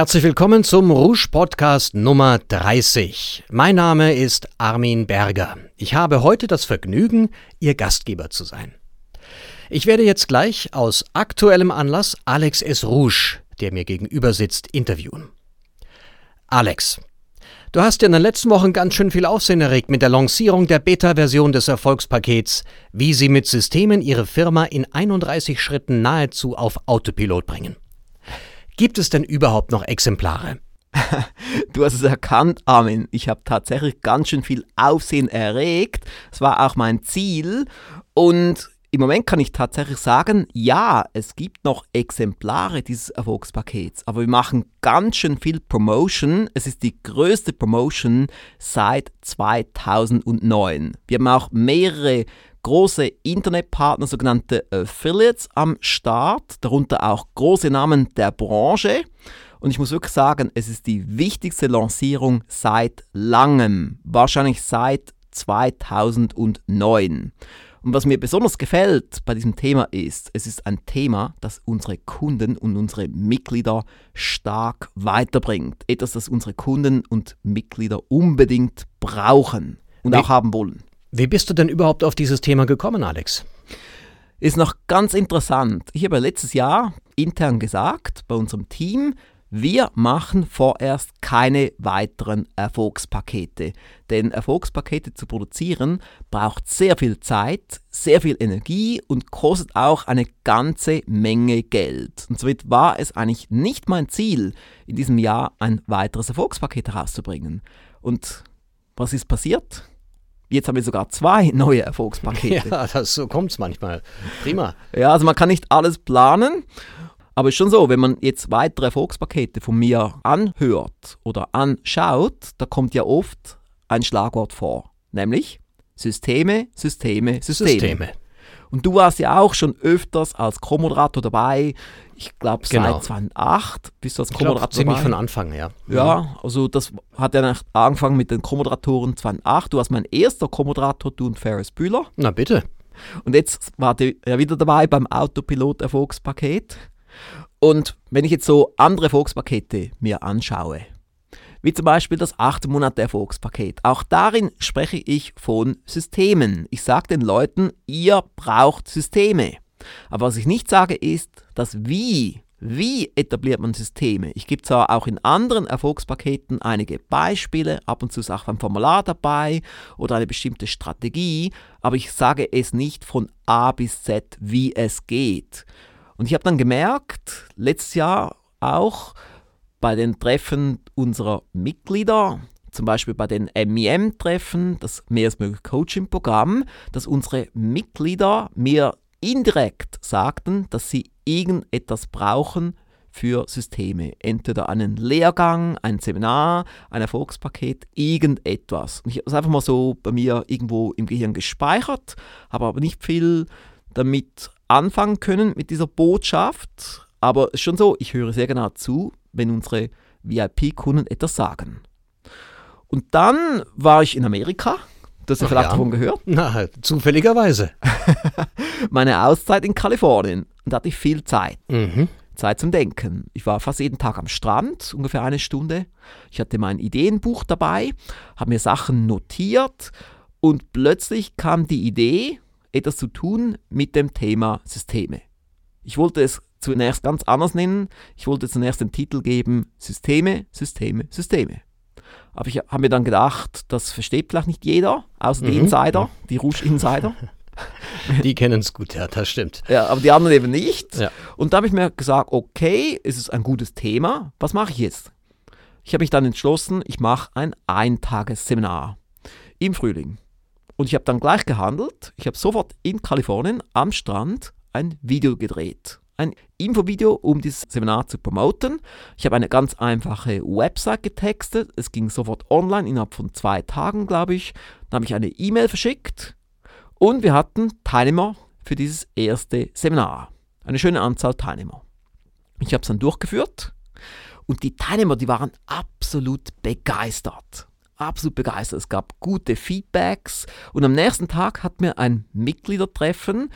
Herzlich willkommen zum Rouge Podcast Nummer 30. Mein Name ist Armin Berger. Ich habe heute das Vergnügen, Ihr Gastgeber zu sein. Ich werde jetzt gleich aus aktuellem Anlass Alex S. Rouge, der mir gegenüber sitzt, interviewen. Alex, du hast in den letzten Wochen ganz schön viel Aufsehen erregt mit der Lancierung der Beta-Version des Erfolgspakets, wie sie mit Systemen ihre Firma in 31 Schritten nahezu auf Autopilot bringen. Gibt es denn überhaupt noch Exemplare? Du hast es erkannt, Armin. Ich habe tatsächlich ganz schön viel Aufsehen erregt. Das war auch mein Ziel. Und im Moment kann ich tatsächlich sagen, ja, es gibt noch Exemplare dieses Erfolgspakets, aber wir machen ganz schön viel Promotion. Es ist die größte Promotion seit 2009. Wir haben auch mehrere große Internetpartner, sogenannte Affiliates am Start, darunter auch große Namen der Branche. Und ich muss wirklich sagen, es ist die wichtigste Lancierung seit langem, wahrscheinlich seit 2009. Und was mir besonders gefällt bei diesem Thema ist, es ist ein Thema, das unsere Kunden und unsere Mitglieder stark weiterbringt. Etwas, das unsere Kunden und Mitglieder unbedingt brauchen und auch haben wollen. Wie bist du denn überhaupt auf dieses Thema gekommen, Alex? Ist noch ganz interessant. Ich habe letztes Jahr intern gesagt bei unserem Team, wir machen vorerst keine weiteren Erfolgspakete. Denn Erfolgspakete zu produzieren braucht sehr viel Zeit, sehr viel Energie und kostet auch eine ganze Menge Geld. Und somit war es eigentlich nicht mein Ziel, in diesem Jahr ein weiteres Erfolgspaket herauszubringen. Und was ist passiert? Jetzt haben wir sogar zwei neue Erfolgspakete. Ja, das, so kommt's manchmal. Prima. Ja, also man kann nicht alles planen, aber es ist schon so, wenn man jetzt weitere Erfolgspakete von mir anhört oder anschaut, da kommt ja oft ein Schlagwort vor, nämlich Systeme, Systeme, Systeme. Systeme. Und du warst ja auch schon öfters als Co-Moderator dabei. Ich glaube, seit Genau. 2008 bist du als Co-Moderator ziemlich dabei. von Anfang, ja. Ja, also das hat ja nach- angefangen mit den Co-Moderatoren 2008. Du warst mein erster Co-Moderator, du und Ferris Bühler. Na bitte. Und jetzt war ja wieder dabei beim Autopilot-Erfolgspaket. Und wenn ich jetzt so andere Erfolgspakete mir anschaue, wie zum Beispiel das 8 Monate Erfolgspaket, auch darin spreche ich von Systemen. Ich sage den Leuten, ihr braucht Systeme. Aber was ich nicht sage ist, das Wie. Wie etabliert man Systeme? Ich gebe zwar auch in anderen Erfolgspaketen einige Beispiele, ab und zu ist auch ein Formular dabei oder eine bestimmte Strategie, aber ich sage es nicht von A bis Z, wie es geht. Und ich habe dann gemerkt, letztes Jahr auch bei den Treffen unserer Mitglieder, zum Beispiel bei den MEM-Treffen, das Mehr als möglich Coaching-Programm, dass unsere Mitglieder mir indirekt sagten, dass sie irgendetwas brauchen für Systeme. Entweder einen Lehrgang, ein Seminar, ein Erfolgspaket, irgendetwas. Und ich habe es einfach mal so bei mir irgendwo im Gehirn gespeichert, habe aber nicht viel damit anfangen können mit dieser Botschaft. Aber es ist schon so, ich höre sehr genau zu, wenn unsere VIP-Kunden etwas sagen. Und dann war ich in Amerika. Du hast ja vielleicht ja. davon gehört. Na, zufälligerweise. Meine Auszeit in Kalifornien. Und da hatte ich viel Zeit. Mhm. Zeit zum Denken. Ich war fast jeden Tag am Strand, ungefähr eine Stunde. Ich hatte mein Ideenbuch dabei, habe mir Sachen notiert und plötzlich kam die Idee, etwas zu tun mit dem Thema Systeme. Ich wollte es zunächst ganz anders nennen. Ich wollte zunächst den Titel geben Systeme, Systeme, Systeme. Aber ich habe mir dann gedacht, das versteht vielleicht nicht jeder, außer die Mhm. Insider, die Rouge Insider. Die kennen es gut, ja, das stimmt. Ja, aber die anderen eben nicht. Ja. Und da habe ich mir gesagt, okay, es ist ein gutes Thema, was mache ich jetzt? Ich habe mich dann entschlossen, ich mache ein Eintagesseminar im Frühling. Und ich habe dann gleich gehandelt. Ich habe sofort in Kalifornien am Strand ein Video gedreht. Ein Infovideo, um dieses Seminar zu promoten. Ich habe eine ganz einfache Website getextet. Es ging sofort online innerhalb von zwei Tagen, glaube ich. Dann habe ich eine E-Mail verschickt und wir hatten Teilnehmer für dieses erste Seminar. Eine schöne Anzahl Teilnehmer. Ich habe es dann durchgeführt und die Teilnehmer, die waren absolut begeistert. Absolut begeistert. Es gab gute Feedbacks und am nächsten Tag hat mir ein Mitgliedertreffen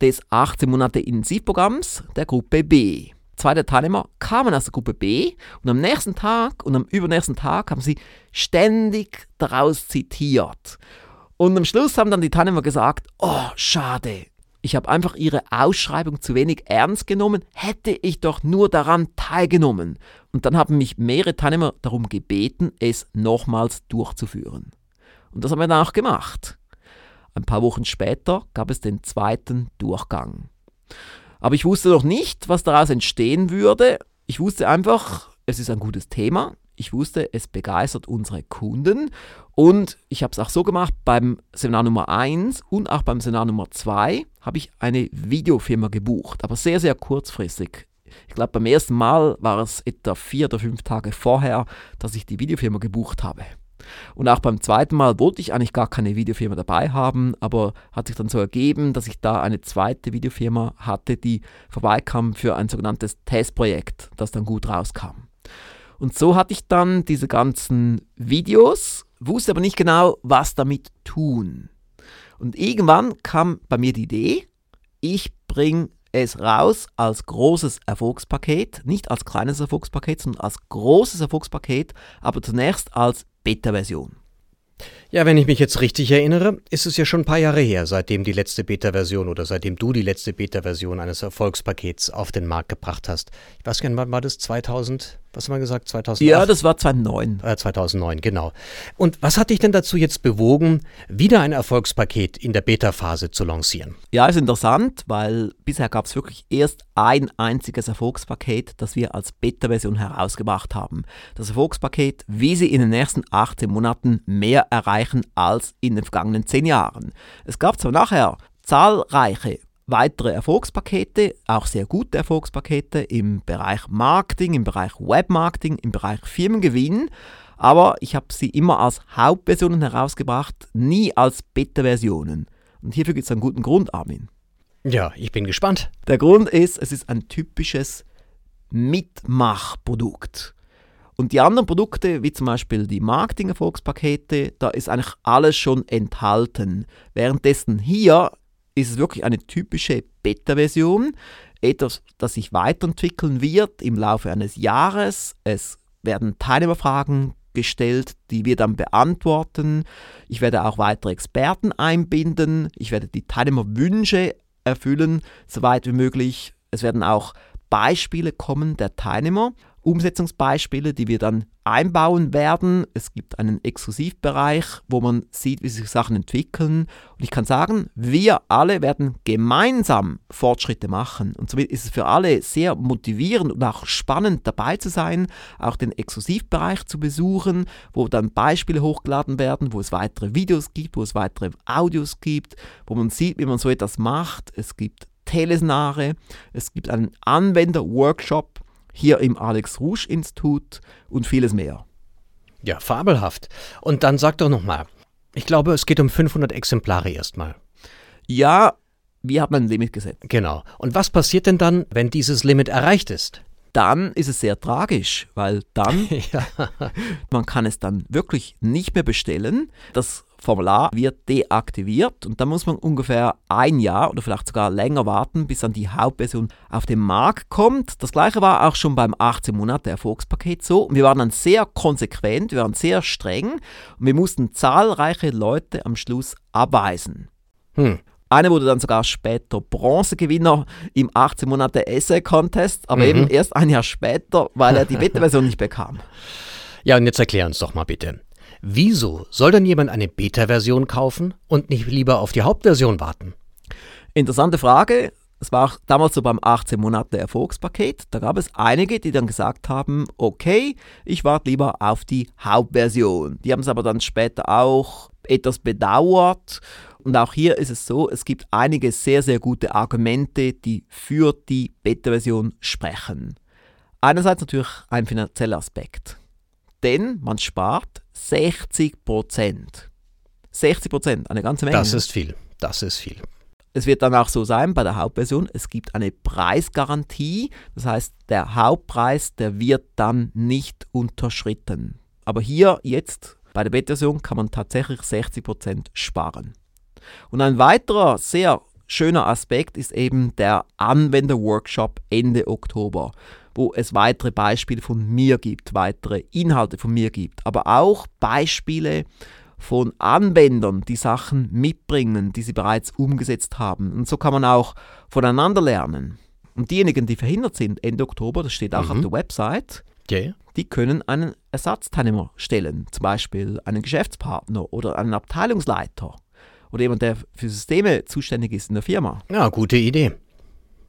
des 18 Monate Intensivprogramms der Gruppe B zwei der Teilnehmer kamen aus der Gruppe B und am nächsten Tag und am übernächsten Tag haben sie ständig daraus zitiert. Und am Schluss haben dann die Teilnehmer gesagt, oh, schade, ich habe einfach ihre Ausschreibung zu wenig ernst genommen, hätte ich doch nur daran teilgenommen. Und dann haben mich mehrere Teilnehmer darum gebeten, es nochmals durchzuführen. Und das haben wir dann auch gemacht. Ein paar Wochen später gab es den zweiten Durchgang. Aber ich wusste noch nicht, was daraus entstehen würde. Ich wusste einfach, es ist ein gutes Thema. Ich wusste, es begeistert unsere Kunden. Und ich habe es auch so gemacht, beim Seminar Nummer 1 und auch beim Seminar Nummer 2 habe ich eine Videofirma gebucht, aber sehr, sehr kurzfristig. Ich glaube, beim ersten Mal war es etwa vier oder fünf Tage vorher, dass ich die Videofirma gebucht habe. Und auch beim zweiten Mal wollte ich eigentlich gar keine Videofirma dabei haben, aber hat sich dann so ergeben, dass ich da eine zweite Videofirma hatte, die vorbeikam für ein sogenanntes Testprojekt, das dann gut rauskam. Und so hatte ich dann diese ganzen Videos, wusste aber nicht genau, was damit tun. Und irgendwann kam bei mir die Idee, ich bringe es raus als großes Erfolgspaket, nicht als kleines Erfolgspaket, sondern als großes Erfolgspaket, aber zunächst als Beta-Version. Ja, wenn ich mich jetzt richtig erinnere, ist es ja schon ein paar Jahre her, seitdem die letzte Beta-Version oder seitdem du die letzte Beta-Version eines Erfolgspakets auf den Markt gebracht hast. Ich weiß gar nicht, wann war das? 2000? Was haben wir gesagt? 2008? Ja, das war 2009. Äh, 2009, genau. Und was hat dich denn dazu jetzt bewogen, wieder ein Erfolgspaket in der Beta-Phase zu lancieren? Ja, ist interessant, weil bisher gab es wirklich erst ein einziges Erfolgspaket, das wir als Beta-Version herausgebracht haben. Das Erfolgspaket, wie sie in den nächsten 18 Monaten mehr erreichen als in den vergangenen 10 Jahren. Es gab zwar nachher zahlreiche weitere Erfolgspakete, auch sehr gute Erfolgspakete im Bereich Marketing, im Bereich Webmarketing, im Bereich Firmengewinn. Aber ich habe sie immer als Hauptversionen herausgebracht, nie als Beta-Versionen. Und hierfür gibt es einen guten Grund, Armin. Ja, ich bin gespannt. Der Grund ist, es ist ein typisches Mitmachprodukt. Und die anderen Produkte, wie zum Beispiel die Marketing-Erfolgspakete, da ist eigentlich alles schon enthalten. Währenddessen hier ist es wirklich eine typische Beta-Version, etwas, das sich weiterentwickeln wird im Laufe eines Jahres. Es werden Teilnehmerfragen gestellt, die wir dann beantworten. Ich werde auch weitere Experten einbinden. Ich werde die Teilnehmerwünsche erfüllen, soweit wie möglich. Es werden auch Beispiele kommen der Teilnehmer Umsetzungsbeispiele, die wir dann einbauen werden. Es gibt einen Exklusivbereich, wo man sieht, wie sich Sachen entwickeln. Und ich kann sagen, wir alle werden gemeinsam Fortschritte machen. Und somit ist es für alle sehr motivierend und auch spannend dabei zu sein, auch den Exklusivbereich zu besuchen, wo dann Beispiele hochgeladen werden, wo es weitere Videos gibt, wo es weitere Audios gibt, wo man sieht, wie man so etwas macht. Es gibt Teleseminare, es gibt einen Anwender-Workshop, hier im Alex Rouge Institut und vieles mehr. Ja, fabelhaft. Und dann sag doch nochmal, ich glaube, es geht um 500 Exemplare erstmal. Ja, wir haben ein Limit gesetzt. Genau. Und was passiert denn dann, wenn dieses Limit erreicht ist? Dann ist es sehr tragisch, weil dann, ja. man kann es dann wirklich nicht mehr bestellen. Das Formular wird deaktiviert und dann muss man ungefähr ein Jahr oder vielleicht sogar länger warten, bis dann die Hauptversion auf den Markt kommt. Das gleiche war auch schon beim 18 Monate Erfolgspaket so. Wir waren dann sehr konsequent, wir waren sehr streng und wir mussten zahlreiche Leute am Schluss abweisen. Hm. Einer wurde dann sogar später Bronzegewinner im 18 Monate Essay Contest, aber mhm. eben erst ein Jahr später, weil er die Beta-Version nicht bekam. Ja, und jetzt erklär uns doch mal bitte. Wieso soll denn jemand eine Beta-Version kaufen und nicht lieber auf die Hauptversion warten? Interessante Frage. Es war auch damals so beim 18 Monate Erfolgspaket. Da gab es einige, die dann gesagt haben, okay, ich warte lieber auf die Hauptversion. Die haben es aber dann später auch etwas bedauert. Und auch hier ist es so, es gibt einige sehr, sehr gute Argumente, die für die Beta-Version sprechen. Einerseits natürlich ein finanzieller Aspekt. Denn man spart 60 Prozent. 60 Prozent, eine ganze Menge. Das ist viel. Das ist viel. Es wird dann auch so sein bei der Hauptversion, es gibt eine Preisgarantie. Das heißt, der Hauptpreis, der wird dann nicht unterschritten. Aber hier jetzt bei der Beta-Version kann man tatsächlich 60 Prozent sparen. Und ein weiterer sehr schöner Aspekt ist eben der Anwenderworkshop Ende Oktober, wo es weitere Beispiele von mir gibt, weitere Inhalte von mir gibt, aber auch Beispiele von Anwendern, die Sachen mitbringen, die sie bereits umgesetzt haben. Und so kann man auch voneinander lernen. Und diejenigen, die verhindert sind, Ende Oktober, das steht auch mhm. auf der Website, yeah. die können einen Ersatzteilnehmer stellen, zum Beispiel einen Geschäftspartner oder einen Abteilungsleiter oder jemand, der für Systeme zuständig ist in der Firma. Ja, gute Idee.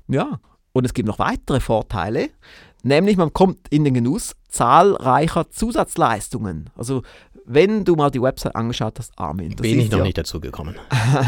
Ja, und es gibt noch weitere Vorteile, nämlich man kommt in den Genuss zahlreicher Zusatzleistungen. Also wenn du mal die Website angeschaut hast, Armin. Bin ich noch ja, nicht dazu gekommen.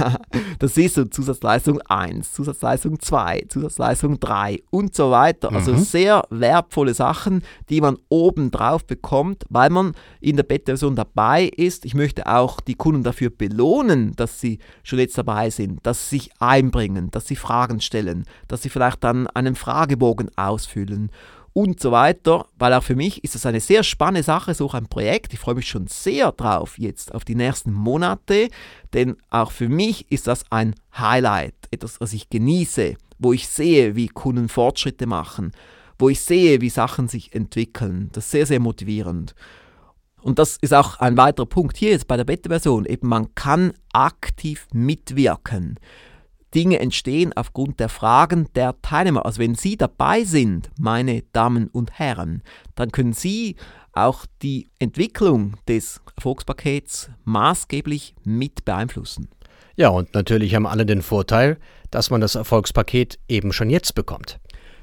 da siehst du Zusatzleistung 1, Zusatzleistung 2, Zusatzleistung 3 und so weiter. Also mhm. sehr wertvolle Sachen, die man oben drauf bekommt, weil man in der Beta-Version dabei ist. Ich möchte auch die Kunden dafür belohnen, dass sie schon jetzt dabei sind, dass sie sich einbringen, dass sie Fragen stellen, dass sie vielleicht dann einen Fragebogen ausfüllen und so weiter, weil auch für mich ist das eine sehr spannende Sache, so ein Projekt. Ich freue mich schon sehr drauf jetzt auf die nächsten Monate, denn auch für mich ist das ein Highlight, etwas, was ich genieße, wo ich sehe, wie Kunden Fortschritte machen, wo ich sehe, wie Sachen sich entwickeln. Das ist sehr, sehr motivierend. Und das ist auch ein weiterer Punkt hier jetzt bei der Beta-Version. Eben man kann aktiv mitwirken. Dinge entstehen aufgrund der Fragen der Teilnehmer. Also wenn Sie dabei sind, meine Damen und Herren, dann können Sie auch die Entwicklung des Erfolgspakets maßgeblich mit beeinflussen. Ja, und natürlich haben alle den Vorteil, dass man das Erfolgspaket eben schon jetzt bekommt.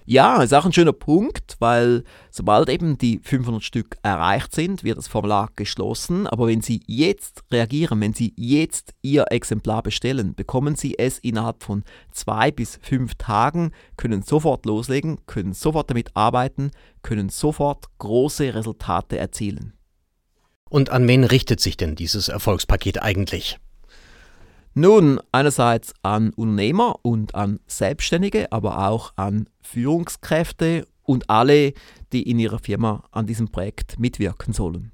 Ja, ist auch ein schöner Punkt, weil sobald eben die 500 Stück erreicht sind, wird das Formular geschlossen. Aber wenn Sie jetzt reagieren, wenn Sie jetzt Ihr Exemplar bestellen, bekommen Sie es innerhalb von zwei bis fünf Tagen, können sofort loslegen, können sofort damit arbeiten, können sofort große Resultate erzielen. Und an wen richtet sich denn dieses Erfolgspaket eigentlich? Nun, einerseits an Unternehmer und an Selbstständige, aber auch an Führungskräfte und alle, die in ihrer Firma an diesem Projekt mitwirken sollen.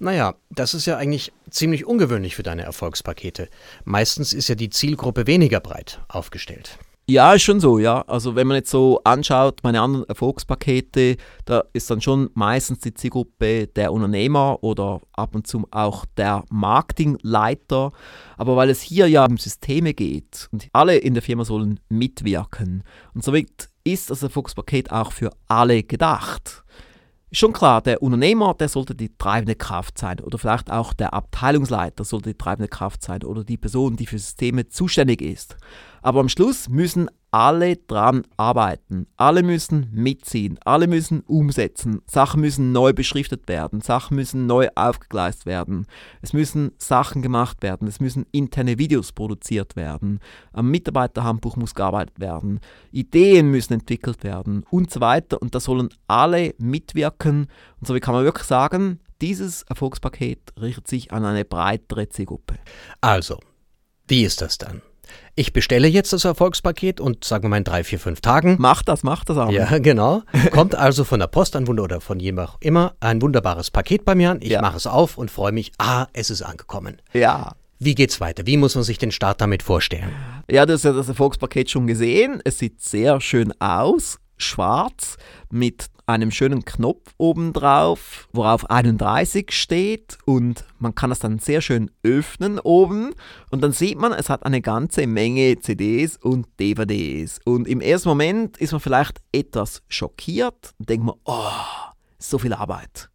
Naja, das ist ja eigentlich ziemlich ungewöhnlich für deine Erfolgspakete. Meistens ist ja die Zielgruppe weniger breit aufgestellt. Ja, ist schon so, ja. Also wenn man jetzt so anschaut, meine anderen Erfolgspakete, da ist dann schon meistens die Zielgruppe der Unternehmer oder ab und zu auch der Marketingleiter. Aber weil es hier ja um Systeme geht und alle in der Firma sollen mitwirken. Und somit ist das Erfolgspaket auch für alle gedacht. Schon klar, der Unternehmer, der sollte die treibende Kraft sein oder vielleicht auch der Abteilungsleiter sollte die treibende Kraft sein oder die Person, die für Systeme zuständig ist. Aber am Schluss müssen alle dran arbeiten. Alle müssen mitziehen. Alle müssen umsetzen. Sachen müssen neu beschriftet werden. Sachen müssen neu aufgegleist werden. Es müssen Sachen gemacht werden. Es müssen interne Videos produziert werden. Am Mitarbeiterhandbuch muss gearbeitet werden. Ideen müssen entwickelt werden und so weiter. Und da sollen alle mitwirken. Und so wie kann man wirklich sagen, dieses Erfolgspaket richtet sich an eine breitere Zielgruppe. Also, wie ist das dann? Ich bestelle jetzt das Erfolgspaket und sagen wir mal in drei, vier, fünf Tagen. Mach das, mach das auch. Ja, genau. Kommt also von der Post an Wunder oder von jemand immer ein wunderbares Paket bei mir an. Ich ja. mache es auf und freue mich, ah, es ist angekommen. Ja. Wie geht's weiter? Wie muss man sich den Start damit vorstellen? Ja, du hast ja das Erfolgspaket schon gesehen. Es sieht sehr schön aus schwarz mit einem schönen Knopf oben drauf, worauf 31 steht und man kann das dann sehr schön öffnen oben und dann sieht man, es hat eine ganze Menge CDs und DVDs und im ersten Moment ist man vielleicht etwas schockiert und denkt man, oh, so viel Arbeit.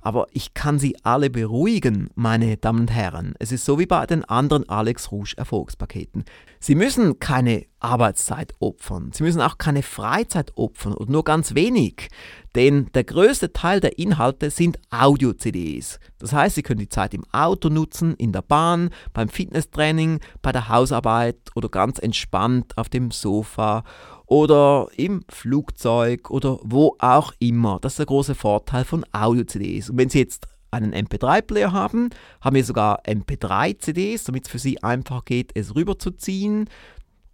Aber ich kann Sie alle beruhigen, meine Damen und Herren. Es ist so wie bei den anderen Alex Rouge Erfolgspaketen. Sie müssen keine Arbeitszeit opfern. Sie müssen auch keine Freizeit opfern oder nur ganz wenig. Denn der größte Teil der Inhalte sind Audio-CDs. Das heißt, Sie können die Zeit im Auto nutzen, in der Bahn, beim Fitnesstraining, bei der Hausarbeit oder ganz entspannt auf dem Sofa oder im Flugzeug oder wo auch immer. Das ist der große Vorteil von Audio-CDs. Und wenn Sie jetzt einen MP3-Player haben, haben wir sogar MP3-CDs, damit es für Sie einfach geht, es rüberzuziehen.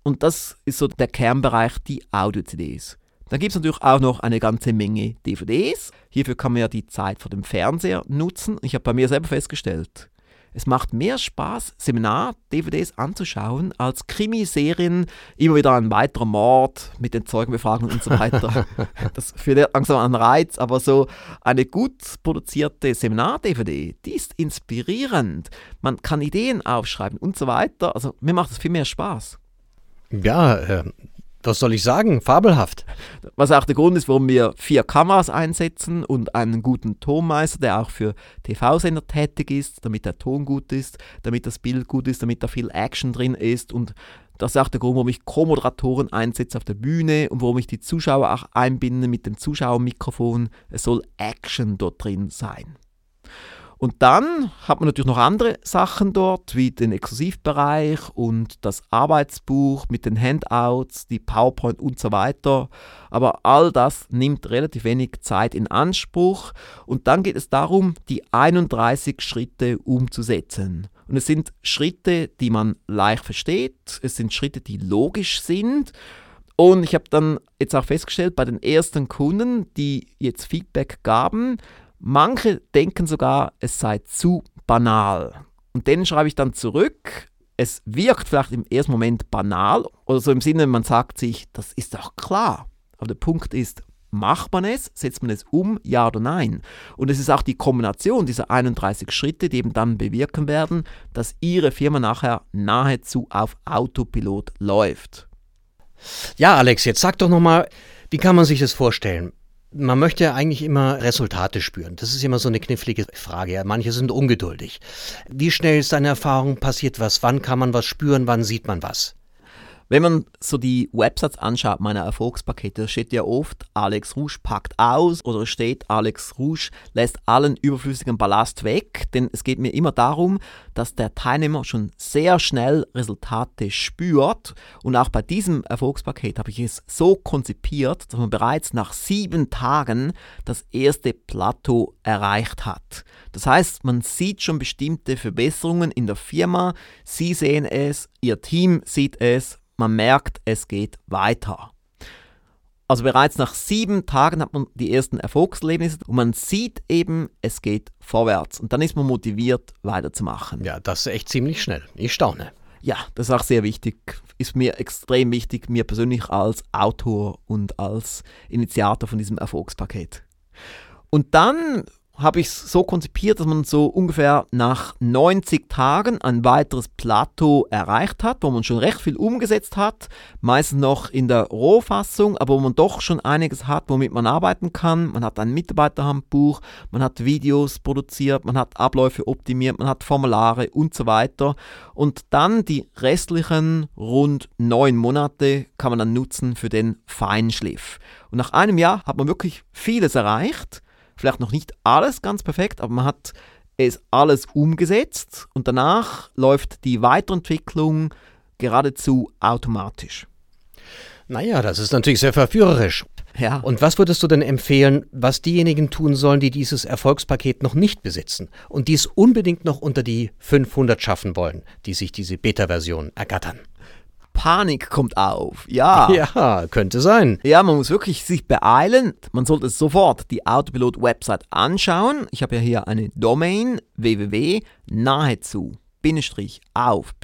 Und das ist so der Kernbereich, die Audio-CDs. Dann gibt es natürlich auch noch eine ganze Menge DVDs. Hierfür kann man ja die Zeit vor dem Fernseher nutzen. Ich habe bei mir selber festgestellt, es macht mehr Spaß, Seminar-DVDs anzuschauen, als Krimiserien, immer wieder ein weiterer Mord mit den Zeugenbefragungen und so weiter. das verliert langsam an Reiz, aber so eine gut produzierte Seminar-DVD, die ist inspirierend. Man kann Ideen aufschreiben und so weiter. Also mir macht es viel mehr Spaß. Ja, äh, was soll ich sagen? Fabelhaft. Was auch der Grund ist, warum wir vier Kameras einsetzen und einen guten Tonmeister, der auch für TV-Sender tätig ist, damit der Ton gut ist, damit das Bild gut ist, damit da viel Action drin ist. Und das ist auch der Grund, warum ich Co-Moderatoren einsetze auf der Bühne und warum ich die Zuschauer auch einbinde mit dem Zuschauermikrofon. Es soll Action dort drin sein. Und dann hat man natürlich noch andere Sachen dort, wie den Exklusivbereich und das Arbeitsbuch mit den Handouts, die PowerPoint und so weiter. Aber all das nimmt relativ wenig Zeit in Anspruch. Und dann geht es darum, die 31 Schritte umzusetzen. Und es sind Schritte, die man leicht versteht. Es sind Schritte, die logisch sind. Und ich habe dann jetzt auch festgestellt, bei den ersten Kunden, die jetzt Feedback gaben, Manche denken sogar, es sei zu banal. Und denen schreibe ich dann zurück, es wirkt vielleicht im ersten Moment banal oder so im Sinne, man sagt sich, das ist doch klar. Aber der Punkt ist, macht man es, setzt man es um, ja oder nein? Und es ist auch die Kombination dieser 31 Schritte, die eben dann bewirken werden, dass Ihre Firma nachher nahezu auf Autopilot läuft. Ja, Alex, jetzt sag doch nochmal, wie kann man sich das vorstellen? Man möchte ja eigentlich immer Resultate spüren. Das ist immer so eine knifflige Frage. Manche sind ungeduldig. Wie schnell ist deine Erfahrung? Passiert was? Wann kann man was spüren? Wann sieht man was? Wenn man so die Websites anschaut meiner Erfolgspakete, da steht ja oft, Alex Rouge packt aus oder steht, Alex Rouge lässt allen überflüssigen Ballast weg, denn es geht mir immer darum, dass der Teilnehmer schon sehr schnell Resultate spürt und auch bei diesem Erfolgspaket habe ich es so konzipiert, dass man bereits nach sieben Tagen das erste Plateau erreicht hat. Das heißt, man sieht schon bestimmte Verbesserungen in der Firma, Sie sehen es, Ihr Team sieht es, man merkt, es geht weiter. Also bereits nach sieben Tagen hat man die ersten Erfolgserlebnisse und man sieht eben, es geht vorwärts. Und dann ist man motiviert, weiterzumachen. Ja, das ist echt ziemlich schnell. Ich staune. Ja, das ist auch sehr wichtig. Ist mir extrem wichtig, mir persönlich als Autor und als Initiator von diesem Erfolgspaket. Und dann habe ich es so konzipiert, dass man so ungefähr nach 90 Tagen ein weiteres Plateau erreicht hat, wo man schon recht viel umgesetzt hat, meistens noch in der Rohfassung, aber wo man doch schon einiges hat, womit man arbeiten kann. Man hat ein Mitarbeiterhandbuch, man hat Videos produziert, man hat Abläufe optimiert, man hat Formulare und so weiter. Und dann die restlichen rund neun Monate kann man dann nutzen für den Feinschliff. Und nach einem Jahr hat man wirklich vieles erreicht vielleicht noch nicht alles ganz perfekt, aber man hat es alles umgesetzt und danach läuft die Weiterentwicklung geradezu automatisch. Naja, das ist natürlich sehr verführerisch. Ja. Und was würdest du denn empfehlen, was diejenigen tun sollen, die dieses Erfolgspaket noch nicht besitzen und dies unbedingt noch unter die 500 schaffen wollen, die sich diese Beta-Version ergattern? Panik kommt auf. Ja. Ja, könnte sein. Ja, man muss wirklich sich beeilen. Man sollte sofort die Autopilot-Website anschauen. Ich habe ja hier eine Domain www.nahezu auf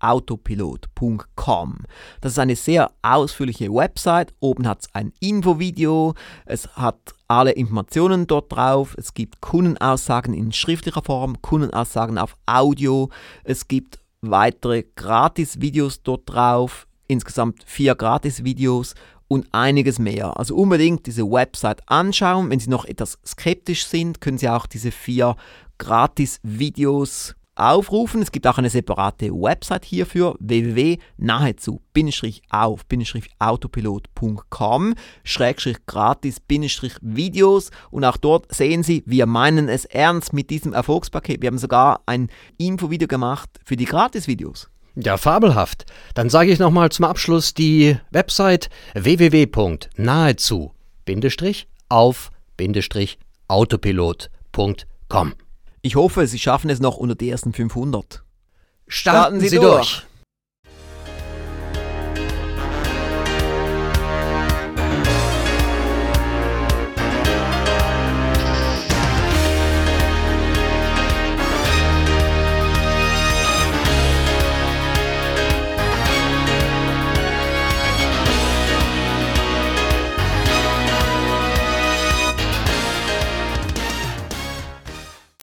autopilot.com. Das ist eine sehr ausführliche Website. Oben hat es ein Infovideo. Es hat alle Informationen dort drauf. Es gibt Kundenaussagen in schriftlicher Form, Kundenaussagen auf Audio. Es gibt weitere Gratis-Videos dort drauf, insgesamt vier Gratis-Videos und einiges mehr. Also unbedingt diese Website anschauen. Wenn Sie noch etwas skeptisch sind, können Sie auch diese vier Gratis-Videos aufrufen. Es gibt auch eine separate Website hierfür www.nahezu-auf-autopilot.com gratis Videos und auch dort sehen Sie, wir meinen es ernst mit diesem Erfolgspaket. Wir haben sogar ein Infovideo gemacht für die Gratis-Videos. Ja, fabelhaft. Dann sage ich nochmal zum Abschluss die Website www.nahezu-auf-autopilot.com. Ich hoffe, Sie schaffen es noch unter die ersten 500. Starten, Starten Sie durch. durch.